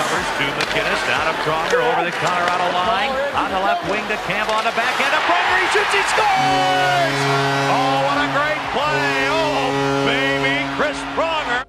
Recovers to MacInnis, down to Pronger, over the Colorado line, on the left wing to Campbell on the back end of Pronger, he shoots, he scores! Oh, what a great play! Oh, baby, Chris Pronger!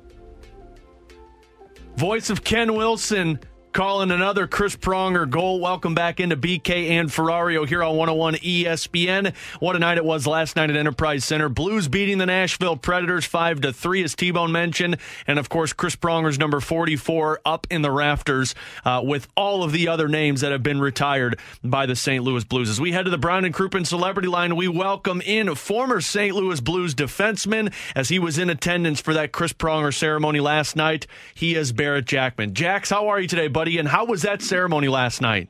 Voice of Ken Wilson calling another Chris Pronger goal. Welcome back into BK and Ferrario here on 101 ESPN. What a night it was last night at Enterprise Center. Blues beating the Nashville Predators 5 to 3 as T-Bone mentioned. And of course, Chris Pronger's number 44 up in the rafters uh, with all of the other names that have been retired by the St. Louis Blues. As we head to the Brown and Crouppen Celebrity Line, we welcome in former St. Louis Blues defenseman as he was in attendance for that Chris Pronger ceremony last night. He is Barrett Jackman. Jax, how are you today, buddy? And how was that ceremony last night?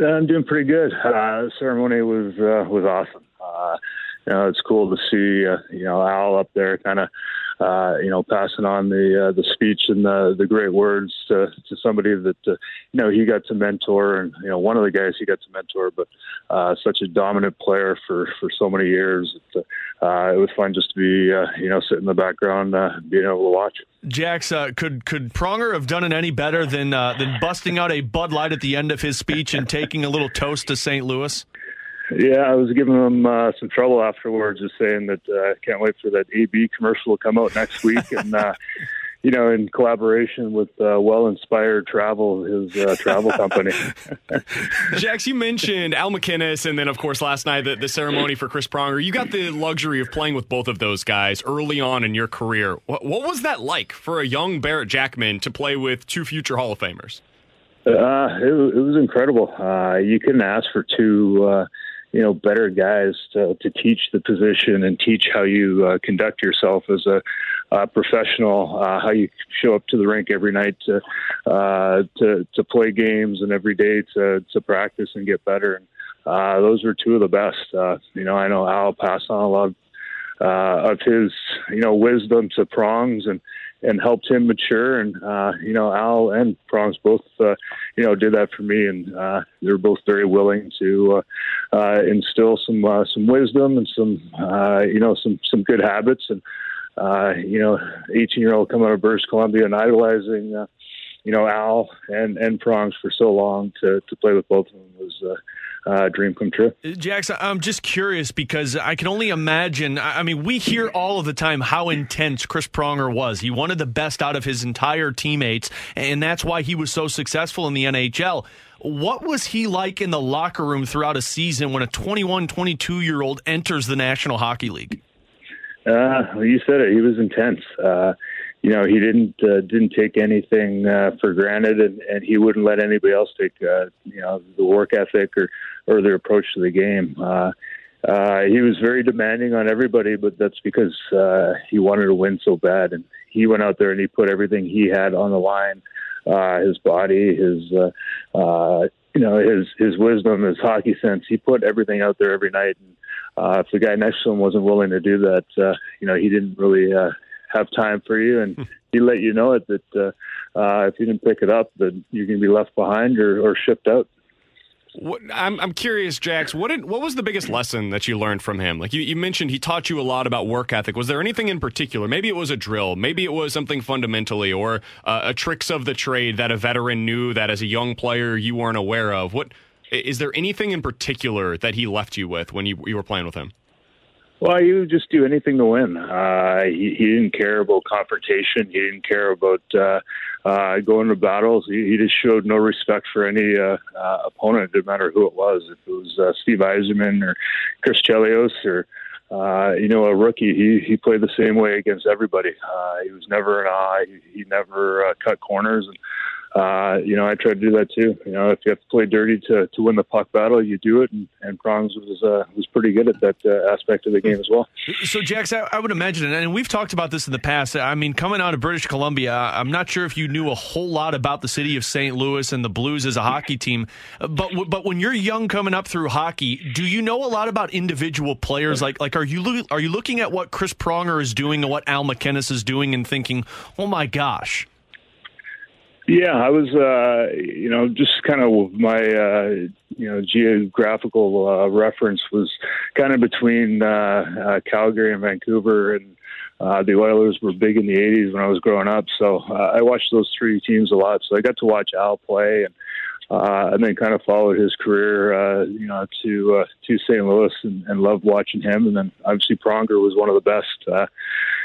I'm doing pretty good. Uh, the ceremony was uh, was awesome. Uh, you know, it's cool to see uh, you know Al up there, kind of uh, you know passing on the uh, the speech and the the great words to, to somebody that uh, you know he got to mentor, and you know one of the guys he got to mentor, but uh, such a dominant player for for so many years. It, uh, it was fun just to be uh, you know sit in the background, uh, being able to watch. Jax, uh, could could Pronger have done it any better than uh, than busting out a Bud Light at the end of his speech and taking a little toast to St. Louis? Yeah, I was giving him uh, some trouble afterwards, just saying that uh, I can't wait for that AB commercial to come out next week, and uh, you know, in collaboration with uh, Well Inspired Travel, his uh, travel company. Jax, you mentioned Al MacInnis, and then of course last night the, the ceremony for Chris Pronger. You got the luxury of playing with both of those guys early on in your career. What, what was that like for a young Barrett Jackman to play with two future Hall of Famers? Uh, it, it was incredible. Uh, you couldn't ask for two, uh, you know, better guys to, to teach the position and teach how you uh, conduct yourself as a uh, professional, uh, how you show up to the rink every night to uh, to to play games and every day to to practice and get better. And uh, those were two of the best. Uh, you know, I know Al passed on a lot of, of his you know wisdom to Prongs and and helped him mature. And uh, you know, Al and Prongs both, uh, you know, did that for me, and uh, they were both very willing to uh, uh, instill some uh, some wisdom and some you know some some good habits. And you know, 18 year old coming out of British Columbia and idolizing. You know, Al and and Prongs for so long to to play with both of them was uh, uh, dream come true. Jackson, I'm just curious because I can only imagine. I mean, we hear all of the time how intense Chris Pronger was. He wanted the best out of his entire teammates, and that's why he was so successful in the NHL. What was he like in the locker room throughout a season when a 21, 22 year old enters the National Hockey League? Uh, you said it. He was intense. Uh, you know, he didn't uh, didn't take anything uh, for granted, and, and he wouldn't let anybody else take uh, you know the work ethic or or their approach to the game. Uh, uh, he was very demanding on everybody, but that's because uh, he wanted to win so bad, and he went out there and he put everything he had on the line. Uh, his body, his uh, uh, you know, his his wisdom, his hockey sense. He put everything out there every night. And uh, if the guy next to him wasn't willing to do that, uh, you know, he didn't really uh, have time for you, and he let you know it that uh, uh, if you didn't pick it up, that you're going to be left behind or, or shipped out. What, I'm I'm curious, Jax. What did, what was the biggest lesson that you learned from him? Like you, you mentioned, he taught you a lot about work ethic. Was there anything in particular? Maybe it was a drill. Maybe it was something fundamentally, or uh, a tricks of the trade that a veteran knew that as a young player you weren't aware of. What is there anything in particular that he left you with when you, you were playing with him? Well, he would just do anything to win. Uh, he, he didn't care about confrontation. He didn't care about uh, uh, going to battles. He, he just showed no respect for any uh, uh, opponent, no matter who it was. If it was uh, Steve Yzerman or Chris Chelios or uh, you know, a rookie, he he played the same way against everybody. Uh, he was never an eye. He, he never uh, cut corners, and uh, you know, I try to do that too. You know, if you have to play dirty to, to win the puck battle, you do it. And, and Prongs was uh, was pretty good at that uh, aspect of the game as well. So, Jax, I, I, would imagine, and we've talked about this in the past. I mean, coming out of British Columbia, I'm not sure if you knew a whole lot about the city of St. Louis and the Blues as a hockey team. But but when you're young coming up through hockey, do you know a lot about individual players? Like like are you are you looking at what Chris Pronger is doing and what Al MacInnis is doing and thinking, oh my gosh? Yeah, I was, uh, you know, just kind of my, uh, you know, geographical uh, reference was kind of between uh, uh, Calgary and Vancouver, and uh, the Oilers were big in the '80s when I was growing up. So uh, I watched those three teams a lot. So I got to watch Al play, and uh, and then kind of followed his career, uh, you know, to uh, to St. Louis, and, and loved watching him. And then obviously Pronger was one of the best. Uh,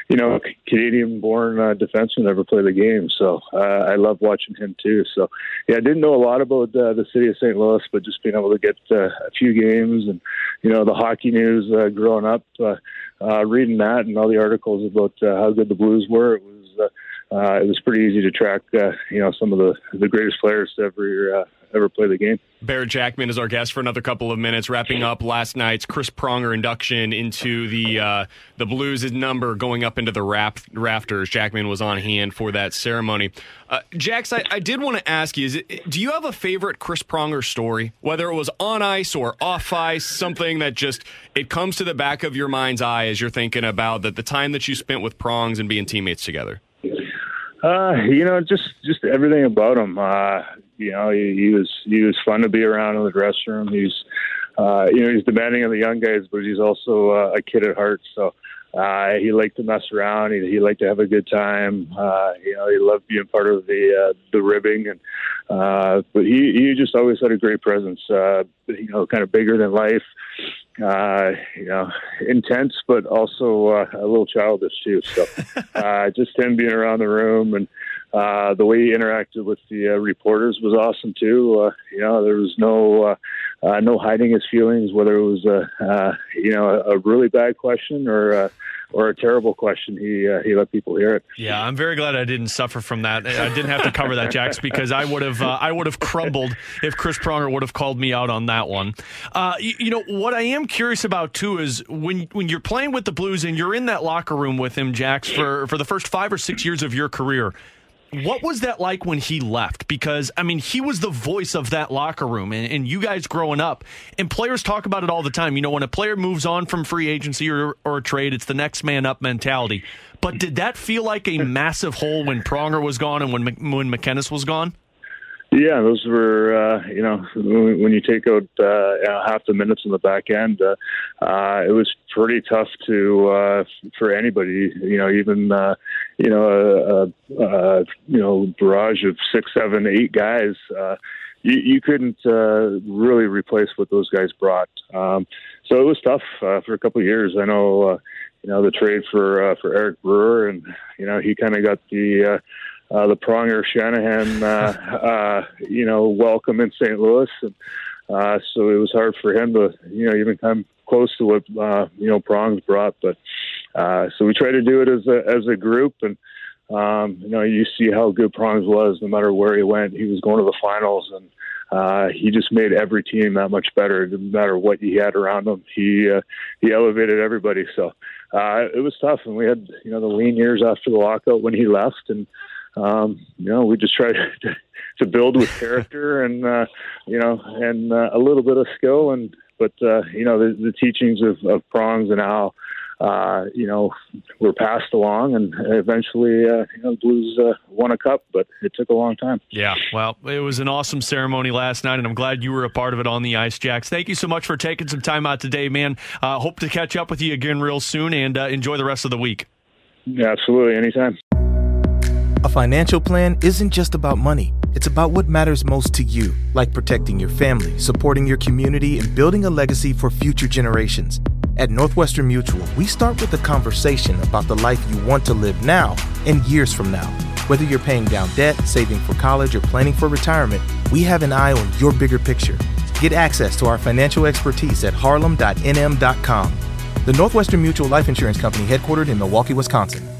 you know, Canadian-born uh, defenseman ever play the game. So uh, I love watching him too. So yeah, I didn't know a lot about uh, the city of St. Louis, but just being able to get uh, a few games and you know the hockey news uh, growing up, uh, uh, reading that and all the articles about uh, how good the Blues were, it was. Uh, uh, it was pretty easy to track, uh, you know, some of the the greatest players to ever uh, ever play the game. Barrett Jackman is our guest for another couple of minutes, wrapping up last night's Chris Pronger induction into the uh, the Blues' number going up into the rap- rafters. Jackman was on hand for that ceremony. Uh, Jax, I, I did want to ask you: is it, Do you have a favorite Chris Pronger story, whether it was on ice or off ice? Something that just it comes to the back of your mind's eye as you're thinking about the, the time that you spent with Prongs and being teammates together. Uh, you know, just just everything about him. Uh, you know, he, he was he was fun to be around in the dressing room. He's uh, you know he's demanding of the young guys, but he's also uh, a kid at heart. So uh, he liked to mess around. He, he liked to have a good time. Uh, you know, he loved being part of the uh, the ribbing, and uh, but he he just always had a great presence. Uh, you know, kind of bigger than life. Uh, you know, intense, but also uh, a little childish too. So, uh, just him being around the room and uh, the way he interacted with the uh, reporters was awesome too. Uh, you know, there was no uh, uh, no hiding his feelings, whether it was a uh, you know a really bad question or uh, or a terrible question. He uh, he let people hear it. Yeah, I'm very glad I didn't suffer from that. I didn't have to cover that, Jax, because I would have uh, I would have crumbled if Chris Pronger would have called me out on that one. Uh, you, you, know what I am curious about too is when when you're playing with the Blues and you're in that locker room with him, Jax, for for the first five or six years of your career. What was that like when he left? Because, I mean, he was the voice of that locker room and, and, you guys growing up. And players talk about it all the time. You know, when a player moves on from free agency or, or a trade, it's the next man up mentality. But did that feel like a massive hole when Pronger was gone and when, when MacInnis was gone? Yeah, those were uh, you know when you take out uh, half the minutes in the back end, uh, uh, it was pretty tough to uh, for anybody. You know, even uh, you know a, a, a you know barrage of six, seven, eight guys. Uh, you, you couldn't uh, really replace what those guys brought. Um, so it was tough uh, for a couple of years. I know, uh, you know, the trade for uh, for Eric Brewer, and you know he kind of got the uh, uh, the Pronger Shanahan, uh, uh, you know, welcome in St. Louis, and uh, so it was hard for him to, you know, even come close to what uh, you know Prongs brought. But uh, so we tried to do it as a as a group, and um, you know, you see how good Prongs was. No matter where he went, he was going to the finals, and uh, he just made every team that much better. No matter what he had around him, he uh, he elevated everybody. So uh, it was tough, and we had you know the lean years after the lockout when he left, and um, you know, we just try to, to build with character and, uh, you know, and uh, a little bit of skill. And, but, uh, you know, the, the teachings of, of prongs and how, uh, you know, were passed along, and eventually, uh, you know, Blues uh, won a cup, but it took a long time. Yeah, well, it was an awesome ceremony last night, and I'm glad you were a part of it on the ice, Jax. Thank you so much for taking some time out today, man. Uh, hope to catch up with you again real soon, and uh, enjoy the rest of the week. Yeah, absolutely, anytime. A financial plan isn't just about money. It's about what matters most to you, like protecting your family, supporting your community, and building a legacy for future generations. At Northwestern Mutual, we start with a conversation about the life you want to live now and years from now. Whether you're paying down debt, saving for college, or planning for retirement, we have an eye on your bigger picture. Get access to our financial expertise at harlem.nm.com. The Northwestern Mutual Life Insurance Company, headquartered in Milwaukee, Wisconsin.